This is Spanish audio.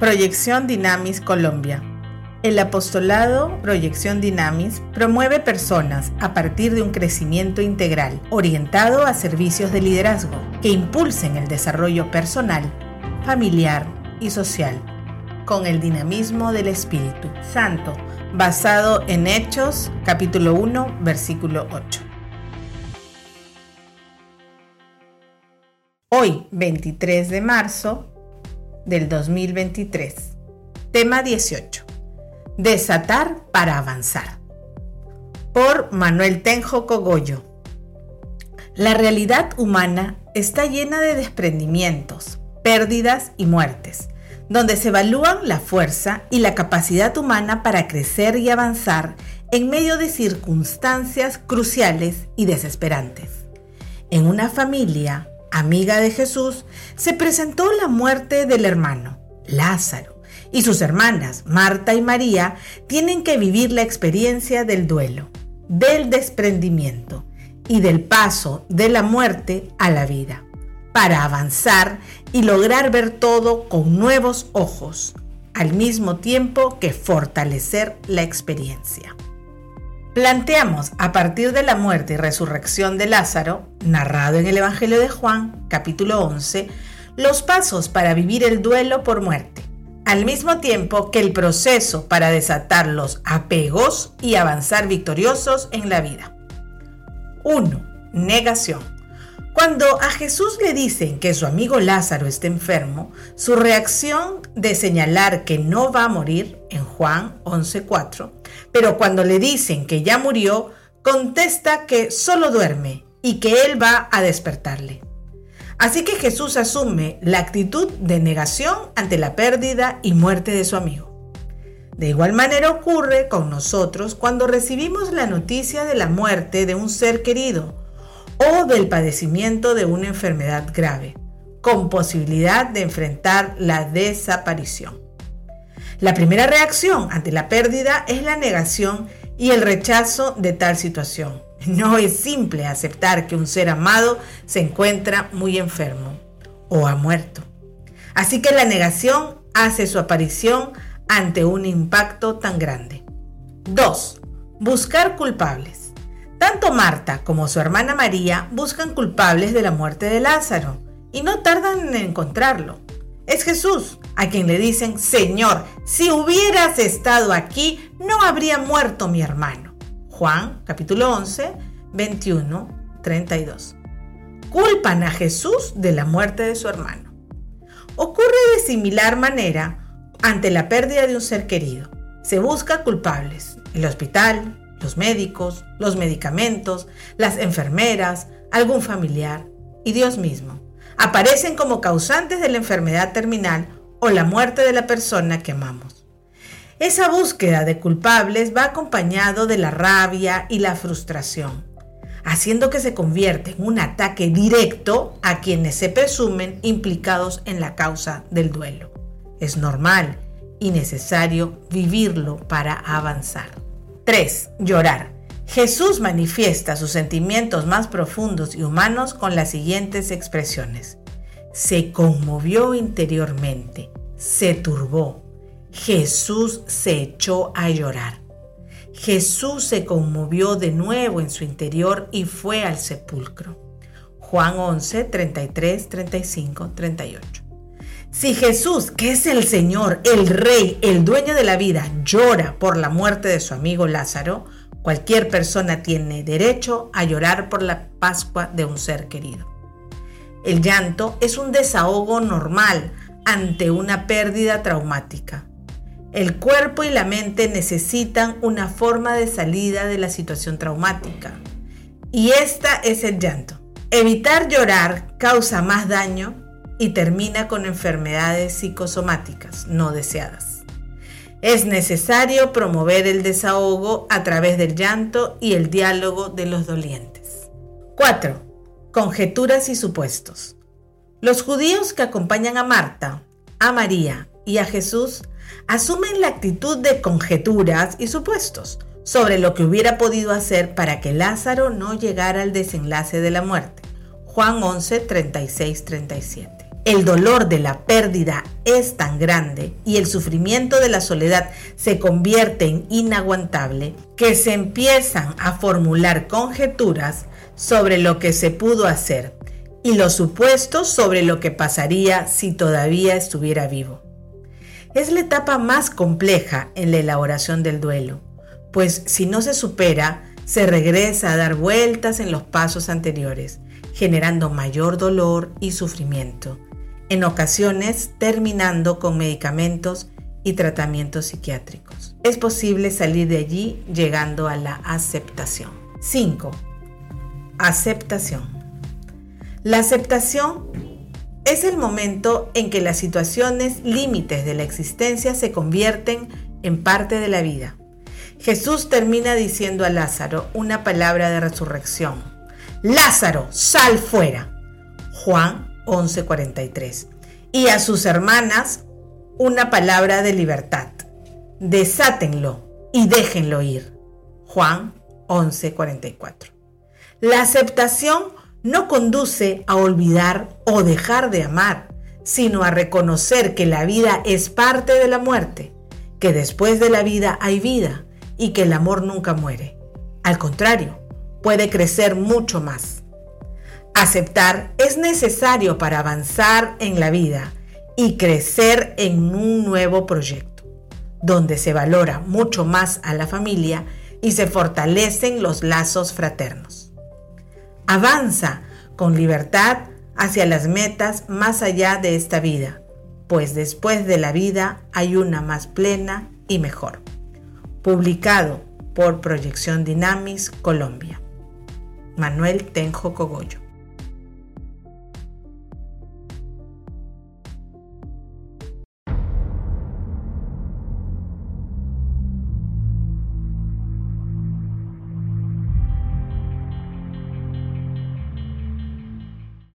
Proyección Dinamis Colombia. El apostolado Proyección Dinamis promueve personas a partir de un crecimiento integral orientado a servicios de liderazgo que impulsen el desarrollo personal, familiar y social con el dinamismo del Espíritu Santo, basado en Hechos capítulo 1 versículo 8. Hoy, 23 de marzo del 2023. Tema 18. Desatar para avanzar. Por Manuel Tenjo Cogollo. La realidad humana está llena de desprendimientos, pérdidas y muertes donde se evalúan la fuerza y la capacidad humana para crecer y avanzar en medio de circunstancias cruciales y desesperantes. En una familia amiga de Jesús se presentó la muerte del hermano, Lázaro, y sus hermanas, Marta y María, tienen que vivir la experiencia del duelo, del desprendimiento y del paso de la muerte a la vida para avanzar y lograr ver todo con nuevos ojos, al mismo tiempo que fortalecer la experiencia. Planteamos a partir de la muerte y resurrección de Lázaro, narrado en el Evangelio de Juan, capítulo 11, los pasos para vivir el duelo por muerte, al mismo tiempo que el proceso para desatar los apegos y avanzar victoriosos en la vida. 1. Negación. Cuando a Jesús le dicen que su amigo Lázaro está enfermo, su reacción de señalar que no va a morir en Juan 11:4, pero cuando le dicen que ya murió, contesta que solo duerme y que él va a despertarle. Así que Jesús asume la actitud de negación ante la pérdida y muerte de su amigo. De igual manera ocurre con nosotros cuando recibimos la noticia de la muerte de un ser querido o del padecimiento de una enfermedad grave, con posibilidad de enfrentar la desaparición. La primera reacción ante la pérdida es la negación y el rechazo de tal situación. No es simple aceptar que un ser amado se encuentra muy enfermo o ha muerto. Así que la negación hace su aparición ante un impacto tan grande. 2. Buscar culpables. Tanto Marta como su hermana María buscan culpables de la muerte de Lázaro y no tardan en encontrarlo. Es Jesús a quien le dicen, Señor, si hubieras estado aquí, no habría muerto mi hermano. Juan capítulo 11, 21, 32. Culpan a Jesús de la muerte de su hermano. Ocurre de similar manera ante la pérdida de un ser querido. Se busca culpables. El hospital, los médicos, los medicamentos, las enfermeras, algún familiar y Dios mismo. Aparecen como causantes de la enfermedad terminal o la muerte de la persona que amamos. Esa búsqueda de culpables va acompañado de la rabia y la frustración, haciendo que se convierta en un ataque directo a quienes se presumen implicados en la causa del duelo. Es normal y necesario vivirlo para avanzar. 3. Llorar. Jesús manifiesta sus sentimientos más profundos y humanos con las siguientes expresiones. Se conmovió interiormente, se turbó. Jesús se echó a llorar. Jesús se conmovió de nuevo en su interior y fue al sepulcro. Juan 11, 33, 35, 38. Si Jesús, que es el Señor, el Rey, el dueño de la vida, llora por la muerte de su amigo Lázaro, cualquier persona tiene derecho a llorar por la Pascua de un ser querido. El llanto es un desahogo normal ante una pérdida traumática. El cuerpo y la mente necesitan una forma de salida de la situación traumática. Y esta es el llanto. Evitar llorar causa más daño y termina con enfermedades psicosomáticas no deseadas. Es necesario promover el desahogo a través del llanto y el diálogo de los dolientes. 4. Conjeturas y supuestos. Los judíos que acompañan a Marta, a María y a Jesús asumen la actitud de conjeturas y supuestos sobre lo que hubiera podido hacer para que Lázaro no llegara al desenlace de la muerte. Juan 11, 36, 37. El dolor de la pérdida es tan grande y el sufrimiento de la soledad se convierte en inaguantable que se empiezan a formular conjeturas sobre lo que se pudo hacer y los supuestos sobre lo que pasaría si todavía estuviera vivo. Es la etapa más compleja en la elaboración del duelo, pues si no se supera, se regresa a dar vueltas en los pasos anteriores, generando mayor dolor y sufrimiento, en ocasiones terminando con medicamentos y tratamientos psiquiátricos. Es posible salir de allí llegando a la aceptación. 5. Aceptación. La aceptación es el momento en que las situaciones límites de la existencia se convierten en parte de la vida. Jesús termina diciendo a Lázaro una palabra de resurrección. Lázaro, sal fuera. Juan 11:43. Y a sus hermanas una palabra de libertad. Desátenlo y déjenlo ir. Juan 11:44. La aceptación no conduce a olvidar o dejar de amar, sino a reconocer que la vida es parte de la muerte, que después de la vida hay vida y que el amor nunca muere. Al contrario, puede crecer mucho más. Aceptar es necesario para avanzar en la vida y crecer en un nuevo proyecto, donde se valora mucho más a la familia y se fortalecen los lazos fraternos. Avanza con libertad hacia las metas más allá de esta vida, pues después de la vida hay una más plena y mejor. Publicado por Proyección Dynamis Colombia. Manuel Tenjo Cogollo.